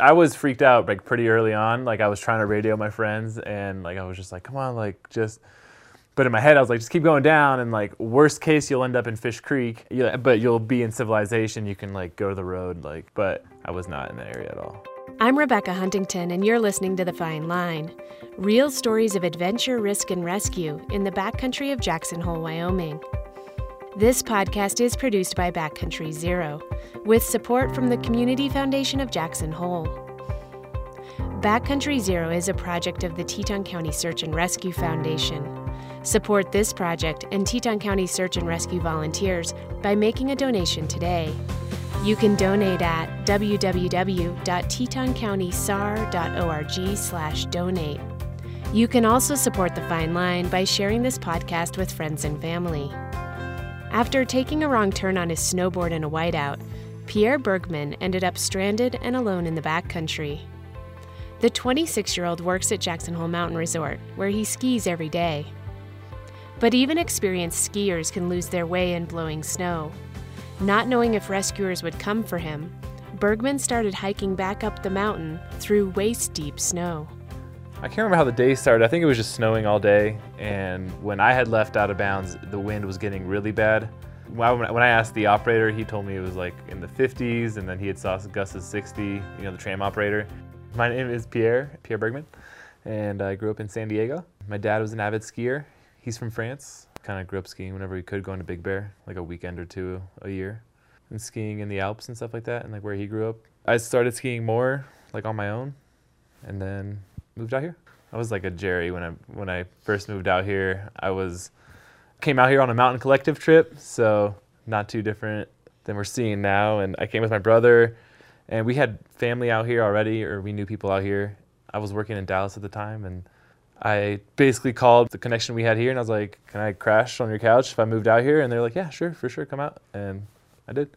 I was freaked out like pretty early on. Like I was trying to radio my friends and like I was just like, come on, like just but in my head I was like, just keep going down and like worst case you'll end up in Fish Creek. But you'll be in civilization, you can like go to the road, like but I was not in that area at all. I'm Rebecca Huntington, and you're listening to The Fine Line real stories of adventure, risk, and rescue in the backcountry of Jackson Hole, Wyoming. This podcast is produced by Backcountry Zero, with support from the Community Foundation of Jackson Hole. Backcountry Zero is a project of the Teton County Search and Rescue Foundation. Support this project and Teton County Search and Rescue volunteers by making a donation today. You can donate at www.tetoncountysar.org/donate. You can also support the Fine Line by sharing this podcast with friends and family. After taking a wrong turn on his snowboard in a whiteout, Pierre Bergman ended up stranded and alone in the backcountry. The 26 year old works at Jackson Hole Mountain Resort, where he skis every day. But even experienced skiers can lose their way in blowing snow. Not knowing if rescuers would come for him, Bergman started hiking back up the mountain through waist deep snow. I can't remember how the day started. I think it was just snowing all day. And when I had left out of bounds, the wind was getting really bad. When I asked the operator, he told me it was like in the 50s, and then he had saw gusts of 60, you know, the tram operator. My name is Pierre, Pierre Bergman, and I grew up in San Diego. My dad was an avid skier. He's from France kind of grew up skiing whenever we could, going to Big Bear like a weekend or two a year, and skiing in the Alps and stuff like that, and like where he grew up. I started skiing more like on my own, and then moved out here. I was like a Jerry when I when I first moved out here. I was came out here on a mountain collective trip, so not too different than we're seeing now. And I came with my brother, and we had family out here already, or we knew people out here. I was working in Dallas at the time, and I basically called the connection we had here and I was like, Can I crash on your couch if I moved out here? And they're like, Yeah, sure, for sure, come out. And I did.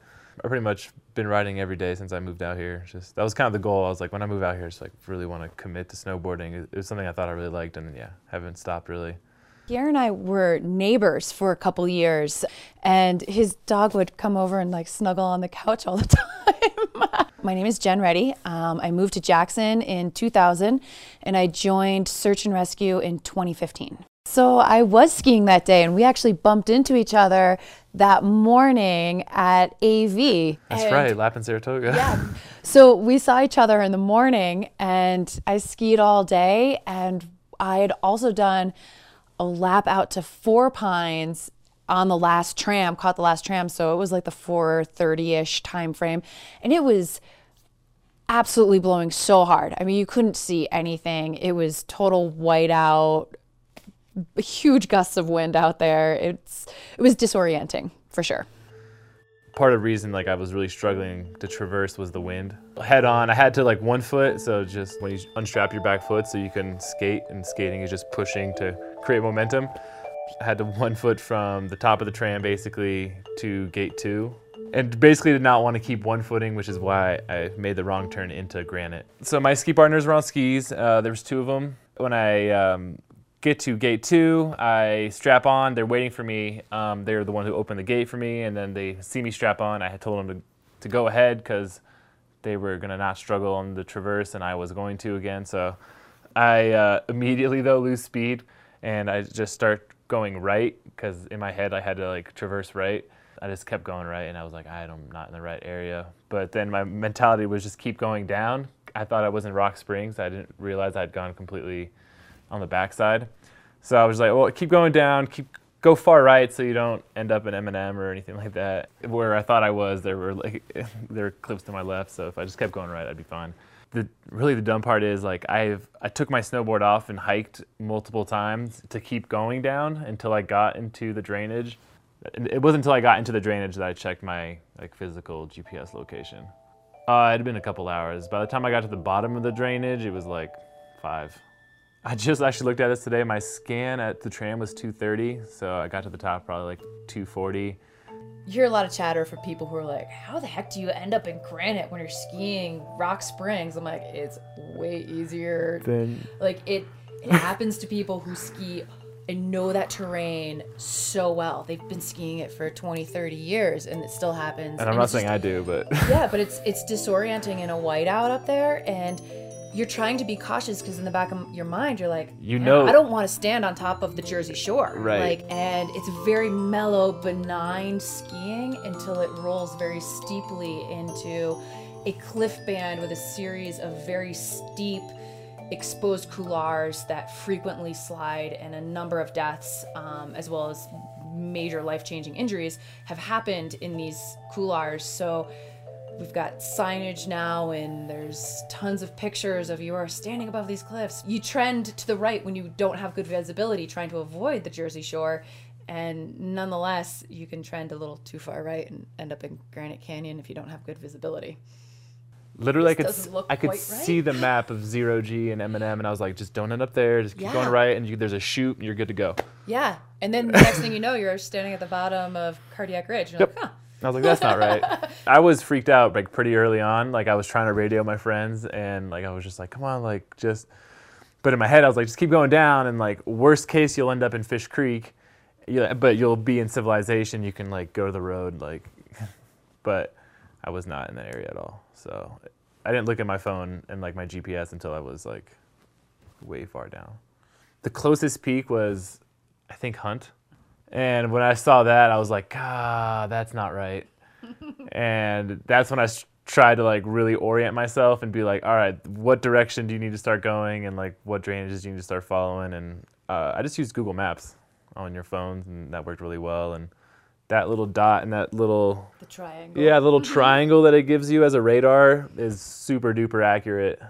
I've pretty much been riding every day since I moved out here. Just that was kind of the goal. I was like, when I move out here, just like really want to commit to snowboarding. It was something I thought I really liked, and yeah, haven't stopped really. Pierre and I were neighbors for a couple years, and his dog would come over and like snuggle on the couch all the time. My name is Jen Reddy. Um, I moved to Jackson in 2000 and I joined Search and Rescue in 2015. So I was skiing that day and we actually bumped into each other that morning at AV. That's and right, Lap in Saratoga. Yeah. So we saw each other in the morning and I skied all day and I had also done a lap out to Four Pines on the last tram, caught the last tram, so it was like the 4:30ish time frame, and it was absolutely blowing so hard. I mean, you couldn't see anything. It was total whiteout, huge gusts of wind out there. It's it was disorienting for sure. Part of the reason like I was really struggling to traverse was the wind. Head on, I had to like one foot, so just when you unstrap your back foot so you can skate, and skating is just pushing to create momentum. I had to one foot from the top of the tram basically to gate two. And basically did not want to keep one footing, which is why I made the wrong turn into granite. So my ski partners were on skis. Uh, there was two of them. When I um, get to gate two, I strap on. They're waiting for me. Um, they're the one who opened the gate for me, and then they see me strap on. I had told them to, to go ahead because they were gonna not struggle on the traverse, and I was going to again. So I uh, immediately though lose speed, and I just start going right because in my head I had to like traverse right. I just kept going right, and I was like, I'm not in the right area. But then my mentality was just keep going down. I thought I was in Rock Springs. I didn't realize I'd gone completely on the backside. So I was like, well, keep going down, keep go far right, so you don't end up in M&M or anything like that. Where I thought I was, there were like there were cliffs to my left. So if I just kept going right, I'd be fine the really the dumb part is like I've I took my snowboard off and hiked multiple times to keep going down until I got into the drainage. It wasn't until I got into the drainage that I checked my like physical GPS location. Uh, it had been a couple hours. By the time I got to the bottom of the drainage, it was like five. I just actually looked at this today. My scan at the tram was 230, so I got to the top probably like 240 you hear a lot of chatter from people who are like, "How the heck do you end up in granite when you're skiing Rock Springs?" I'm like, it's way easier. Then like it, it happens to people who ski and know that terrain so well. They've been skiing it for 20, 30 years and it still happens. And I'm not it's just- saying I do, but yeah, but it's it's disorienting in a whiteout up there, and you're trying to be cautious because in the back of your mind you're like, You know- I don't want to stand on top of the Jersey Shore, Right. Like, and it's very mellow, benign skiing until it rolls very steeply into a cliff band with a series of very steep exposed couloirs that frequently slide and a number of deaths um, as well as major life-changing injuries have happened in these couloirs so we've got signage now and there's tons of pictures of you are standing above these cliffs you trend to the right when you don't have good visibility trying to avoid the jersey shore and nonetheless you can trend a little too far right and end up in granite canyon if you don't have good visibility literally I could I could quite see the map of zero G and M&M, and I was like, just don't end up there. Just keep Yeah. going right, and you, there's a chute, and you're good to go. Yeah. And then the next thing you know, you're standing at the bottom of Cardiac Ridge. And you're like, huh. I was like, that's not right. I was freaked out like pretty early on. Like I was trying to radio my friends, and like I was just like, come on, like just. But in my head, I was like, just keep going down, and like worst case, you'll end up in Fish Creek. Yeah, but you'll be in civilization. You can like go to the road, like. But I was not in that area at all, so I didn't look at my phone and like my GPS until I was like way far down. The closest peak was, I think, Hunt. And when I saw that, I was like, ah, that's not right. and that's when I tried to like really orient myself and be like, all right, what direction do you need to start going, and like what drainages do you need to start following? And uh, I just used Google Maps on your phones, and that worked really well. And that little dot and that little The triangle. yeah, the little triangle that it gives you as a radar is super duper accurate.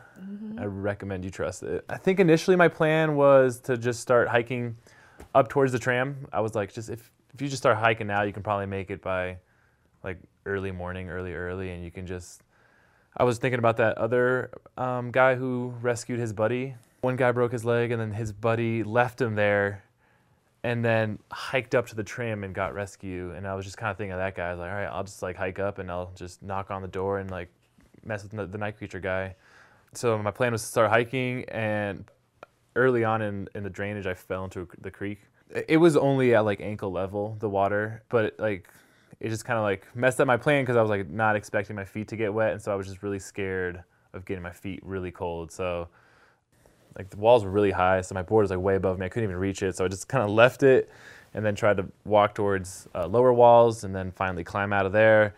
I recommend you trust it. I think initially my plan was to just start hiking up towards the tram. I was like, just if if you just start hiking now, you can probably make it by like early morning, early early, and you can just. I was thinking about that other um, guy who rescued his buddy. One guy broke his leg, and then his buddy left him there and then hiked up to the tram and got rescue. And I was just kind of thinking of that guy. I was like, all right, I'll just like hike up and I'll just knock on the door and like mess with the, the night creature guy. So my plan was to start hiking, and early on in, in the drainage, I fell into the creek. It- was only at like ankle level, the water, but it, like it just kind of like messed up my plan because I was like not expecting my feet to get wet, and so I was just really scared of getting my feet really cold. So like the walls were really high, so my board was like way above me. I couldn't even reach it, so I just kind of left it, and then tried to walk towards uh, lower walls, and then finally climb out of there.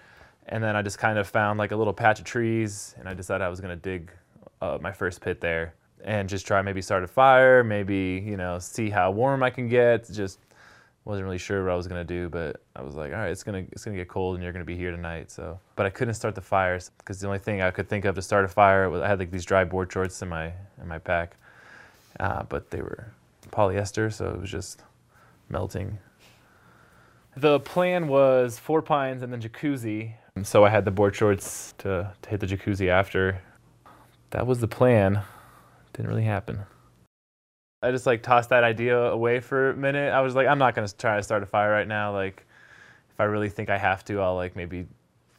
And then I just kind of found like a little patch of trees, and I decided I was gonna dig uh, my first pit there, and just try maybe start a fire, maybe you know see how warm I can get. Just wasn't really sure what I was gonna do, but I was like, all right, it's gonna it's gonna get cold, and you're gonna be here tonight. So, but I couldn't start the fires because the only thing I could think of to start a fire was I had like these dry board shorts in my in my pack, uh, but they were polyester, so it was just melting. The plan was four pines and then jacuzzi. And So I had the board shorts to, to hit the jacuzzi after. That was the plan. Didn't really happen. I just like tossed that idea away for a minute. I was like, I'm not gonna try to start a fire right now. Like, if I really think I have to, I'll like maybe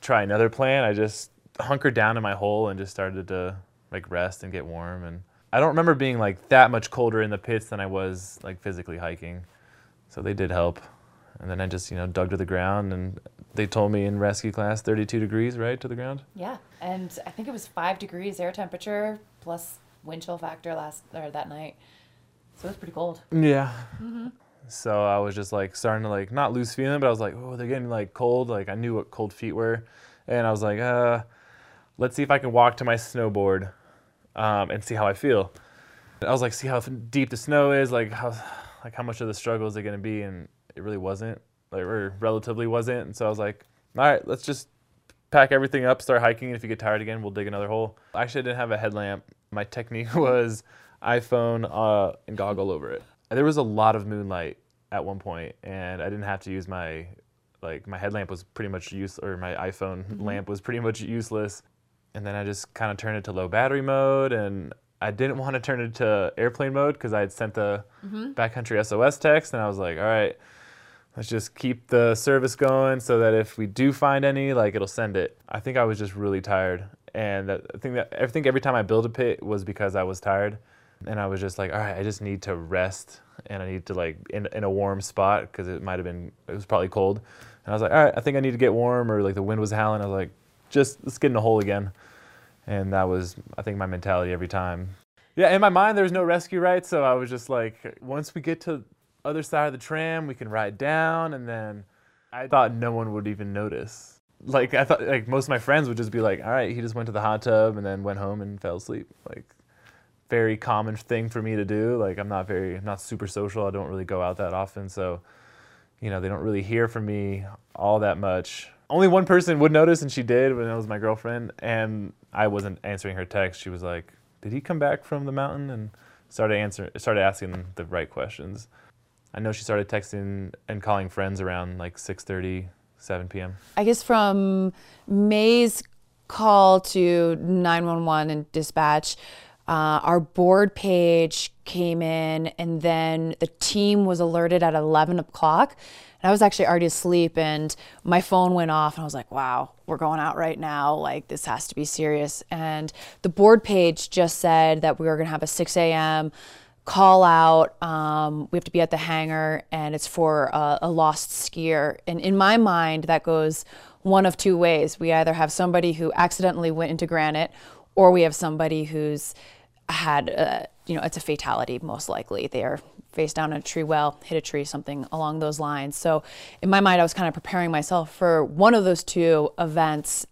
try another plan. I just hunkered down in my hole and just started to like rest and get warm. And I don't remember being like that much colder in the pits than I was like physically hiking. So they did help. And then I just, you know, dug to the ground and they told me in rescue class 32 degrees, right, to the ground? Yeah. And I think it was five degrees air temperature plus wind chill factor last or that night. So it was pretty cold. Yeah. So I was just like starting to like not lose feeling, but I was like, oh, they're getting like cold. Like I knew what cold feet were, and I was like, uh, let's see if I can walk to my snowboard, um, and see how I feel. I was like, see how deep the snow is, like how, like how much of the struggle is it gonna be, and it really wasn't, like or relatively wasn't. And so I was like, all right, let's just pack everything up, start hiking. And if you get tired again, we'll dig another hole. Actually, I didn't have a headlamp. My technique was iPhone uh, and goggle over it. There was a lot of moonlight at one point, and I didn't have to use my like my headlamp was pretty much use or my iPhone lamp was pretty much useless. And then I just kind of turned it to low battery mode, and I didn't want to turn it to airplane mode because I had sent the backcountry SOS text, and I was like, all right, let's just keep the service going so that if we do find any, like it'll send it. I think I was just really tired, and that, I think that I think every time I built a pit was because I was tired. And I was just like, all right, I just need to rest and I need to like in, in a warm spot because it might have been, it was probably cold. And I was like, all right, I think I need to get warm or like the wind was howling. I was like, just let's get in the hole again. And that was, I think, my mentality every time. Yeah, in my mind, there was no rescue right. So I was just like, once we get to other side of the tram, we can ride down. And then I thought no one would even notice. Like I thought, like most of my friends would just be like, all right, he just went to the hot tub and then went home and fell asleep. Like very common thing for me to do. Like I'm not very, I'm not super social. I don't really go out that often. So, you know, they don't really hear from me all that much. Only one person would notice, and she did when it was my girlfriend. And I wasn't answering her text. She was like, "Did he come back from the mountain?" And started answering, started asking the right questions. I know she started texting and calling friends around like 6:30, 7 p.m. I guess from May's call to 911 and dispatch, uh, our board page came in, and then the team was alerted at 11 o'clock. And I was actually already asleep, and my phone went off, and I was like, wow, we're going out right now. Like, this has to be serious. And the board page just said that we were going to have a 6 a.m. call out. Um, we have to be at the hangar, and it's for a, a lost skier. And in my mind, that goes one of two ways. We either have somebody who accidentally went into granite, or we have somebody who's had, a, you know, it's a fatality most likely. They are face down in a tree well, hit a tree, something along those lines. So in my mind, I was kind of preparing myself for one of those two events.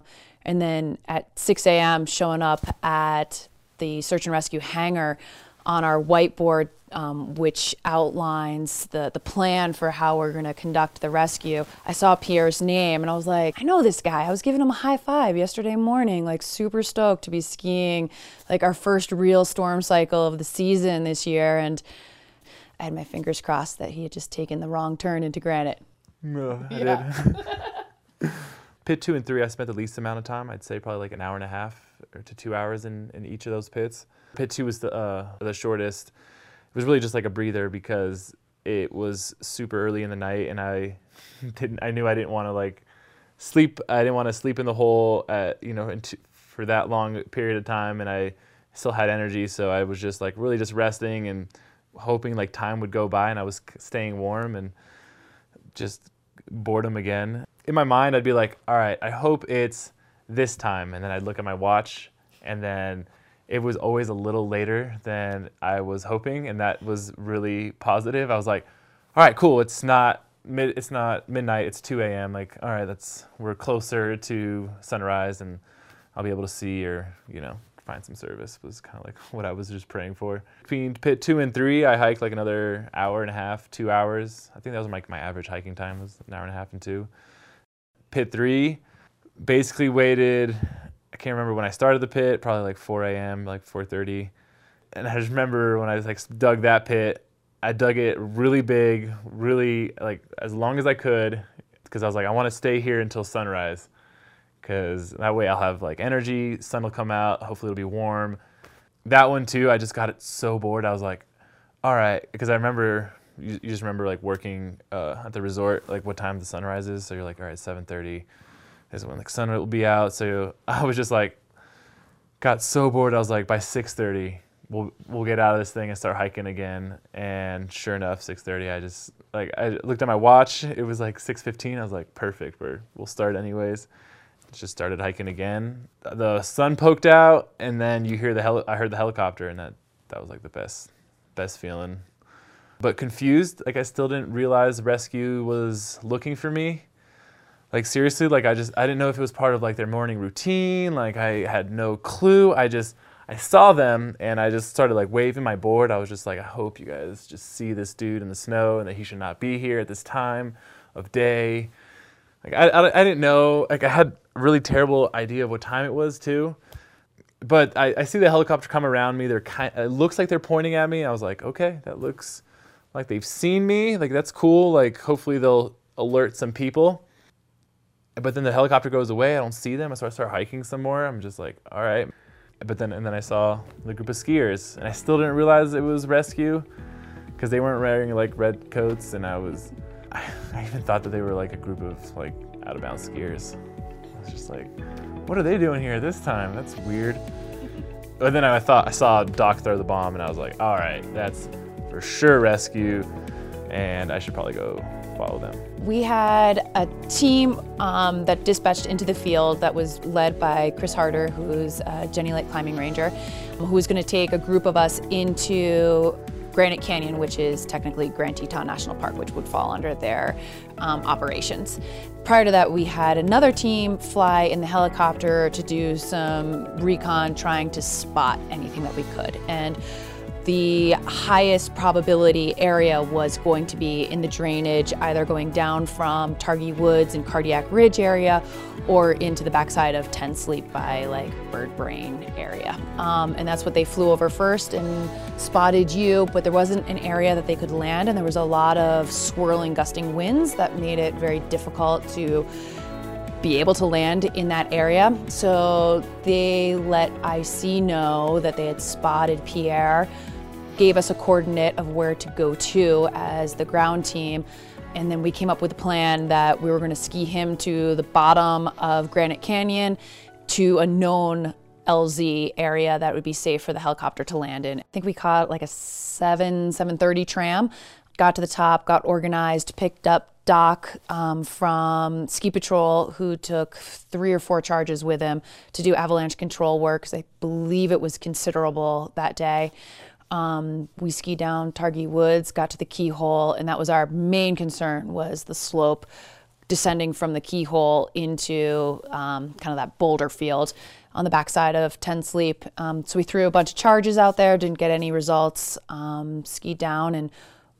And then at 6 a.m., showing up at the search and rescue hangar on our whiteboard, um, which outlines the, the plan for how we're going to conduct the rescue. I saw Pierre's name and I was like, I know this guy. I was giving him a high five yesterday morning, like super stoked to be skiing, like our first real storm cycle of the season this year. And I had my fingers crossed that he had just taken the wrong turn into granite. No, I did. Pit two and three, I spent the least amount of time. I'd say probably like an hour and a half or to two hours in, in each of those pits. Pit two was the uh, the shortest. It was really just like a breather because it was super early in the night, and I didn't. I knew I didn't want to like sleep. I didn't want to sleep in the hole at you know into, for that long period of time, and I still had energy, so I was just like really just resting and hoping like time would go by, and I was staying warm and just boredom again. In my mind, I'd be like, all right, I hope it's this time. And then I'd look at my watch, and then it was always a little later than I was hoping, and that was really positive. I was like, all right, cool. It's not mid. It's not midnight. It's 2 a.m. Like, all right, that's we're closer to sunrise, and I'll be able to see or you know find some service was kind of like what I was just praying for. Between pit two and three, I hiked like another hour and a half, two hours. I think that was like my average hiking time was an hour and a half and two. Pit three, basically waited. I can't remember when I started the pit, probably like 4 a.m., like 4:30. And I just remember when I like dug that pit, I dug it really big, really like as long as I could, because I was like, I want to stay here until sunrise because that way I'll have like energy, sun will come out, hopefully it'll be warm. That one too, I just got it so bored. I was like, all right, because I remember you, you, just remember like working uh, at the resort, like what time the sun rises. So you're like, all right, 7:30 is when the sun will be out. So I was just like, got so bored. I was like, by 6:30, we'll we'll get out of this thing and start hiking again. And sure enough, 6:30, I just like I looked at my watch. It was like 6:15. I was like, perfect. We're we'll start anyways just started hiking again. The sun poked out, and then you hear the heli- I heard the helicopter, and that that was like the best best feeling. But confused, like I still didn't realize rescue was looking for me. Like seriously, like I just I didn't know if it was part of like their morning routine. Like I had no clue. I just I saw them and I just started like waving my board. I was just like, I hope you guys just see this dude in the snow and that he should not be here at this time of day. Like I, I, I didn't know. Like I had a really terrible idea of what time it was too. But I, I see the helicopter come around me. They're kind. It looks like they're pointing at me. I was like, okay, that looks like they've seen me. Like that's cool. Like hopefully they'll alert some people. But then the helicopter goes away. I don't see them. So I start hiking some more. I'm just like, all right. But then and then I saw the group of skiers, and I still didn't realize it was rescue because they weren't wearing like red coats, and I was I, even thought that they were like a group of like out of bounds skiers. I was just like, what are they doing here this time? That's weird. But then I thought I saw Doc throw the bomb, and I was like, all right, that's for sure rescue, and I should probably go follow them. We had a team um, that dispatched into the field that was led by Chris Harder, who's a Jenny Lake climbing ranger, who was going to take a group of us into Granite Canyon, which is technically Grand Teton National Park, which would fall under their um, operations. Prior to that, we had another team fly in the helicopter to do some recon, trying to spot anything that we could. And the highest probability area was going to be in the drainage, either going down from Targhee Woods and Cardiac Ridge area or into the backside of Ten Sleep by like Bird Brain area. Um, and that's what they flew over first and spotted you, but there wasn't an area that they could land, and there was a lot of swirling, gusting winds that made it very difficult to be able to land in that area. So they let IC know that they had spotted Pierre gave us a coordinate of where to go to as the ground team. And then we came up with a plan that we were going to ski him to the bottom of Granite Canyon to a known LZ area that would be safe for the helicopter to land in. I think we caught like a 7 7:30 tram. Got to the top, got organized, picked up Doc um, from Ski Patrol, who took three or four charges with him to do avalanche control work. Because I believe it was considerable that day. Um, we skied down Targhee Woods, got to the keyhole, and that was our main concern was the slope descending from the keyhole into um, kind of that boulder field on the backside of Ten Sleep. Um, so we threw a bunch of charges out there, didn't get any results, um, skied down, and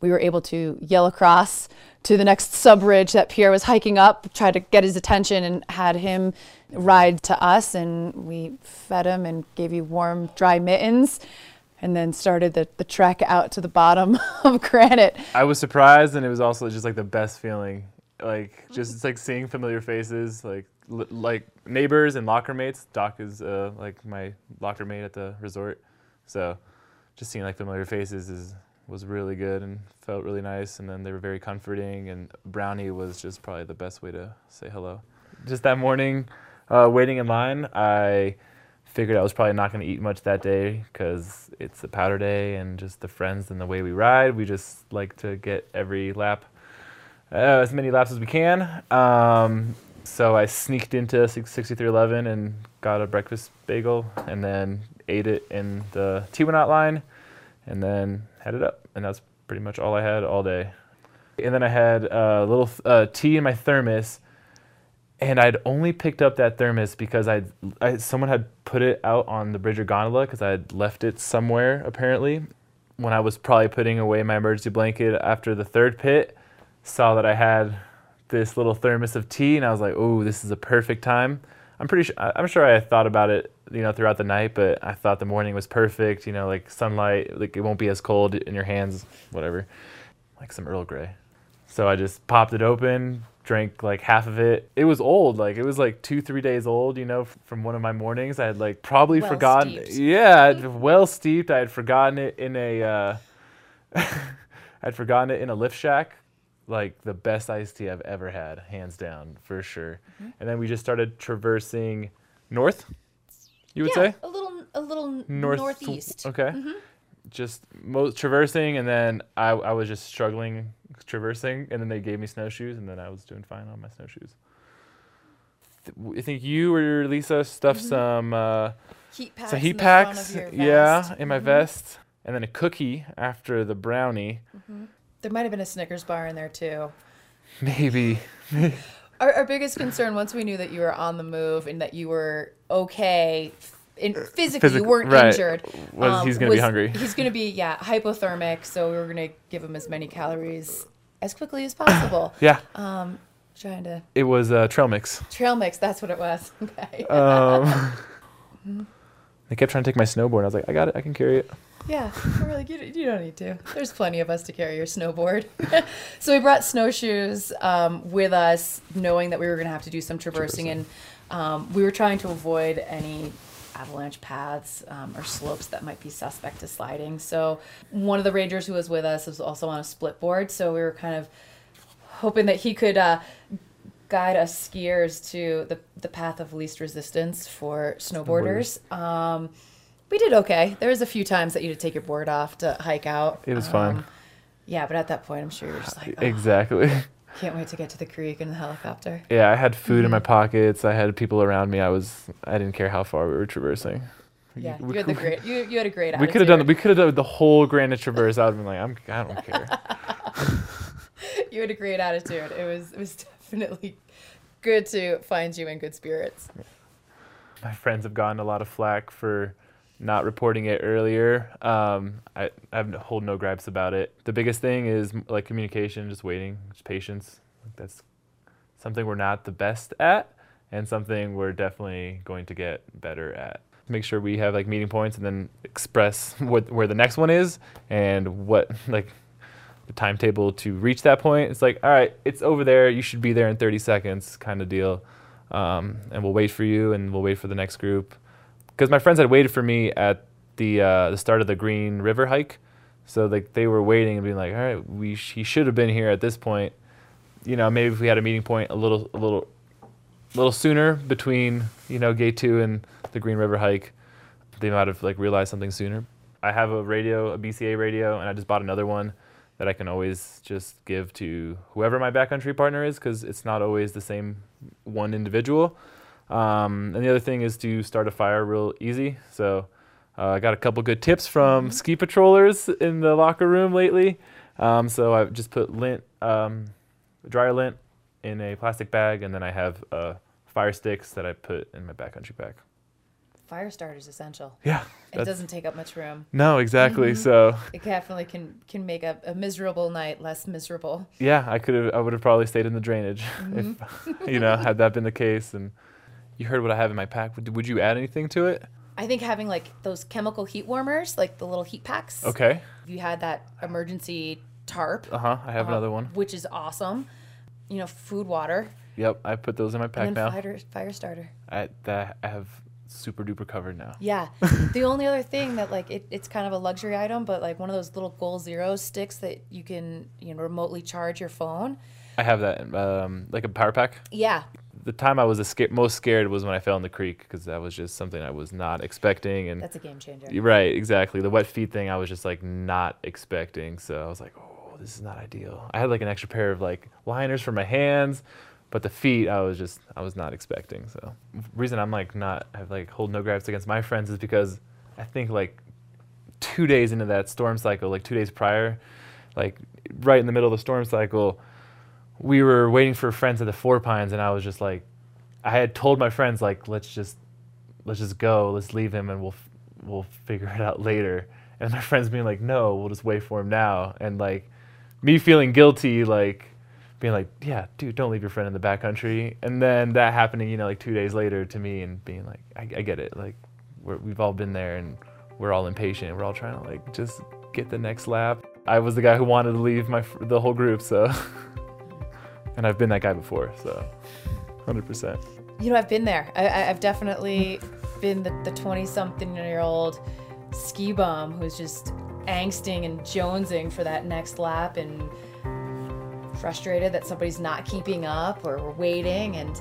we were able to yell across to the next sub ridge that Pierre was hiking up, tried to get his attention, and had him ride to us. And we fed him and gave you warm, dry mittens and then started the, the trek out to the bottom of granite. I was surprised, and it was also just like the best feeling. Like just it's like seeing familiar faces, like li- like neighbors and locker mates. Doc is uh, like my locker mate at the resort, so just seeing like familiar faces is was really good and felt really nice. And then they were very comforting. And Brownie was just probably the best way to say hello. Just that morning, uh, waiting in line, I figured I was probably not going to eat much that day because it's a powder day and just the friends and the way we ride. We just like to get every lap, uh, as many laps as we can. Um, so I sneaked into 6311 and got a breakfast bagel and then ate it in the Teewinot line and then headed up. And that's pretty much all I had all day. And then I had a little uh, tea in my thermos and I'd only picked up that thermos because I'd, I someone had put it out on the Bridger gondola because I had left it somewhere apparently. When I was probably putting away my emergency blanket after the third pit, saw that I had this little thermos of tea, and I was like, "Oh, this is a perfect time." I'm pretty sure I'm sure I thought about it, you know, throughout the night, but I thought the morning was perfect. You know, like sunlight, like it won't be as cold in your hands, whatever. Like some Earl Grey. So I just popped it open, drank like half of it. It was old, like it was like two, three days old, you know, from one of my mornings. I had like probably Well forgotten. steeped. Yeah, well steeped. I had forgotten it in a, uh, I'd forgotten it in a lift shack. Like the best iced tea I've ever had, hands down, for sure. Mm-hmm. And then we just started traversing north. You would yeah, say a little a little north northeast. Okay. Mm-hmm. Just mo- traversing, and then I, I was just struggling traversing, and then they gave me snowshoes, and then I was doing fine on my snowshoes. Th- I think you or Lisa stuffed Mm-hmm. some uh, Heat packs. some in heat the front packs, of your yeah, in my Mhm. vest, and then a cookie after the brownie. There might have been a Snickers bar in there too. Maybe. Our, our biggest concern once we knew that you were on the move and that you were okay, in, physically Physic- you weren't right. injured. Was he's gonna be hungry. He's gonna be yeah hypothermic, so we were gonna give him as many calories as quickly as possible. Yeah, um, trying to it was uh, trail mix. trail mix. That's what it was. Okay. Um, they kept trying to take my snowboard. I was like, I got it. I can carry it. Yeah, we're like, you, you don't need to. There's plenty of us to carry your snowboard. so we brought snowshoes um, with us, knowing that we were going to have to do some traversing, and um, we were trying to avoid any avalanche paths um, or slopes that might be suspect to sliding. So one of the rangers who was with us was also on a split board, so we were kind of hoping that he could uh, guide us skiers to the, the path of least resistance for snowboarders. Um, We did okay. There was a few times that you had to take your board off to hike out. It was fun. Um, Yeah, but at that point, I'm sure you're just like, oh, Exactly. Can't wait to get to the creek in the helicopter. Yeah, I had food in my Mm-hmm. pockets. I had people around me. I was I didn't care how far we were traversing. Yeah, you We had the could- great. You, you had a great. We could have done attitude. we could have done the whole Granite Traverse. I would have been like, I'm I don't care. You had a great attitude. It was. It was definitely good to find you in good spirits. my friends have gotten a lot of flack for not reporting it earlier. Um, I, I hold no gripes about it. The biggest thing is like communication, just waiting, just patience. That's something we're not the best at, and something we're definitely going to get better at. Make sure we have like meeting points, and then express what where the next one is and what like the timetable to reach that point. It's like, all right, it's over there. You should be there in 30 seconds, kind of deal. Um, and we'll wait for you, and we'll wait for the next group. Because my friends had waited for me at the uh, the start of the Green River hike, so like they were waiting and being like, all right, we sh- he should have been here at this point. You know, maybe if we had a meeting point a little a little little sooner between you know gate two and the Green River hike, they might have like realized something sooner. I have a radio, a BCA radio, and I just bought another one that I can always just give to whoever my backcountry partner is because it's not always the same one individual. Um, and the other thing is to start a fire real easy. So uh, I got a couple good tips from ski patrollers in the locker room lately. Um, so I've just put lint, um, dryer lint, in a plastic bag, and then I have uh, fire sticks that I put in my backcountry pack. Fire starter is essential. Yeah, It doesn't take up much room. No, exactly. So It definitely can can make a, a miserable night less miserable. yeah, I could have. I would have probably stayed in the drainage if you know had that been the case. And you heard what I have in my pack. Would, would you add anything to it? I think having like those chemical heat warmers, like the little heat packs. Okay. You had that emergency tarp. Uh huh. I have uh, another one. which is awesome. You know, food, water, Yep, I put those in my pack and then now. fire, fire starter. I that I have super duper covered now. Yeah. the only other thing that like it, it's kind of a luxury item, but like one of those little goal zero sticks that you can you know remotely charge your phone. I have that um, like a power pack. Yeah. The time I was sca- most scared was when I fell in the creek because that was just something I was not expecting. And That's a game changer. Right, exactly. The wet feet thing I was just like not expecting. So I was like, oh, this is not ideal. I had like an extra pair of like liners for my hands, but the feet I was just I was not expecting. So reason I'm like not I have like hold no gripes against my friends is because I think like two days into that storm cycle, like two days prior, like right in the middle of the storm cycle, we were waiting for friends at the Four Pines, and I was just like, I had told my friends like, let's just let's just go, let's leave him, and we'll we'll figure it out later. And my friends being like, no, we'll just wait for him now, and like me feeling guilty, like being like, yeah, dude, don't leave your friend in the backcountry, and then that happening, you know, like two days later to me, and being like, I, I get it, like we've all been there, and we're all impatient, we're all trying to like just get the next lap. I was the guy who wanted to leave my the whole group, so. And I've been that guy before, so 100%. You know, I've been there. I, I've definitely been the 20 something year old ski bum who's just angsting and jonesing for that next lap and frustrated that somebody's not keeping up or we're waiting and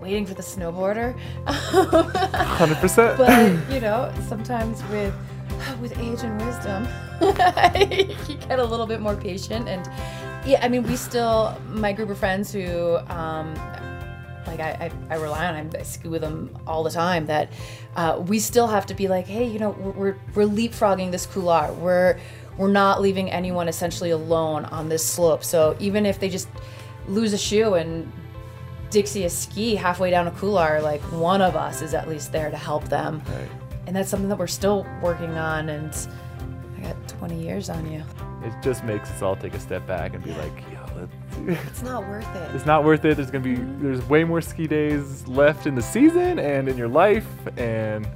waiting for the snowboarder. 100%. but you know, sometimes with with age and wisdom, you get a little bit more patient. And yeah, I mean, we still my group of friends who. Um, like I, I, I rely on. I ski with them all the time. That uh, we still have to be like, hey, you know, we're, we're, we're leapfrogging this couloir. We're we're not leaving anyone essentially alone on this slope. So even if they just lose a shoe and Dixie a ski halfway down a couloir, like one of us is at least there to help them. Right. And that's something that we're still working on. And I got 20 years on you. It just makes us all take a step back and be like, yo, It's not worth it. it's not worth it. There's gonna be mm-hmm. there's way more ski days left in the season and in your life, and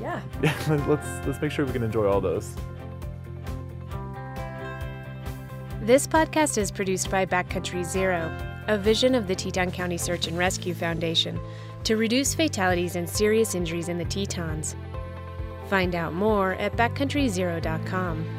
Yeah. yeah, let's let's make sure we can enjoy all those. This podcast is produced by Backcountry Zero, a vision of the Teton County Search and Rescue Foundation to reduce fatalities and serious injuries in the Tetons. Find out more at backcountryzero.com.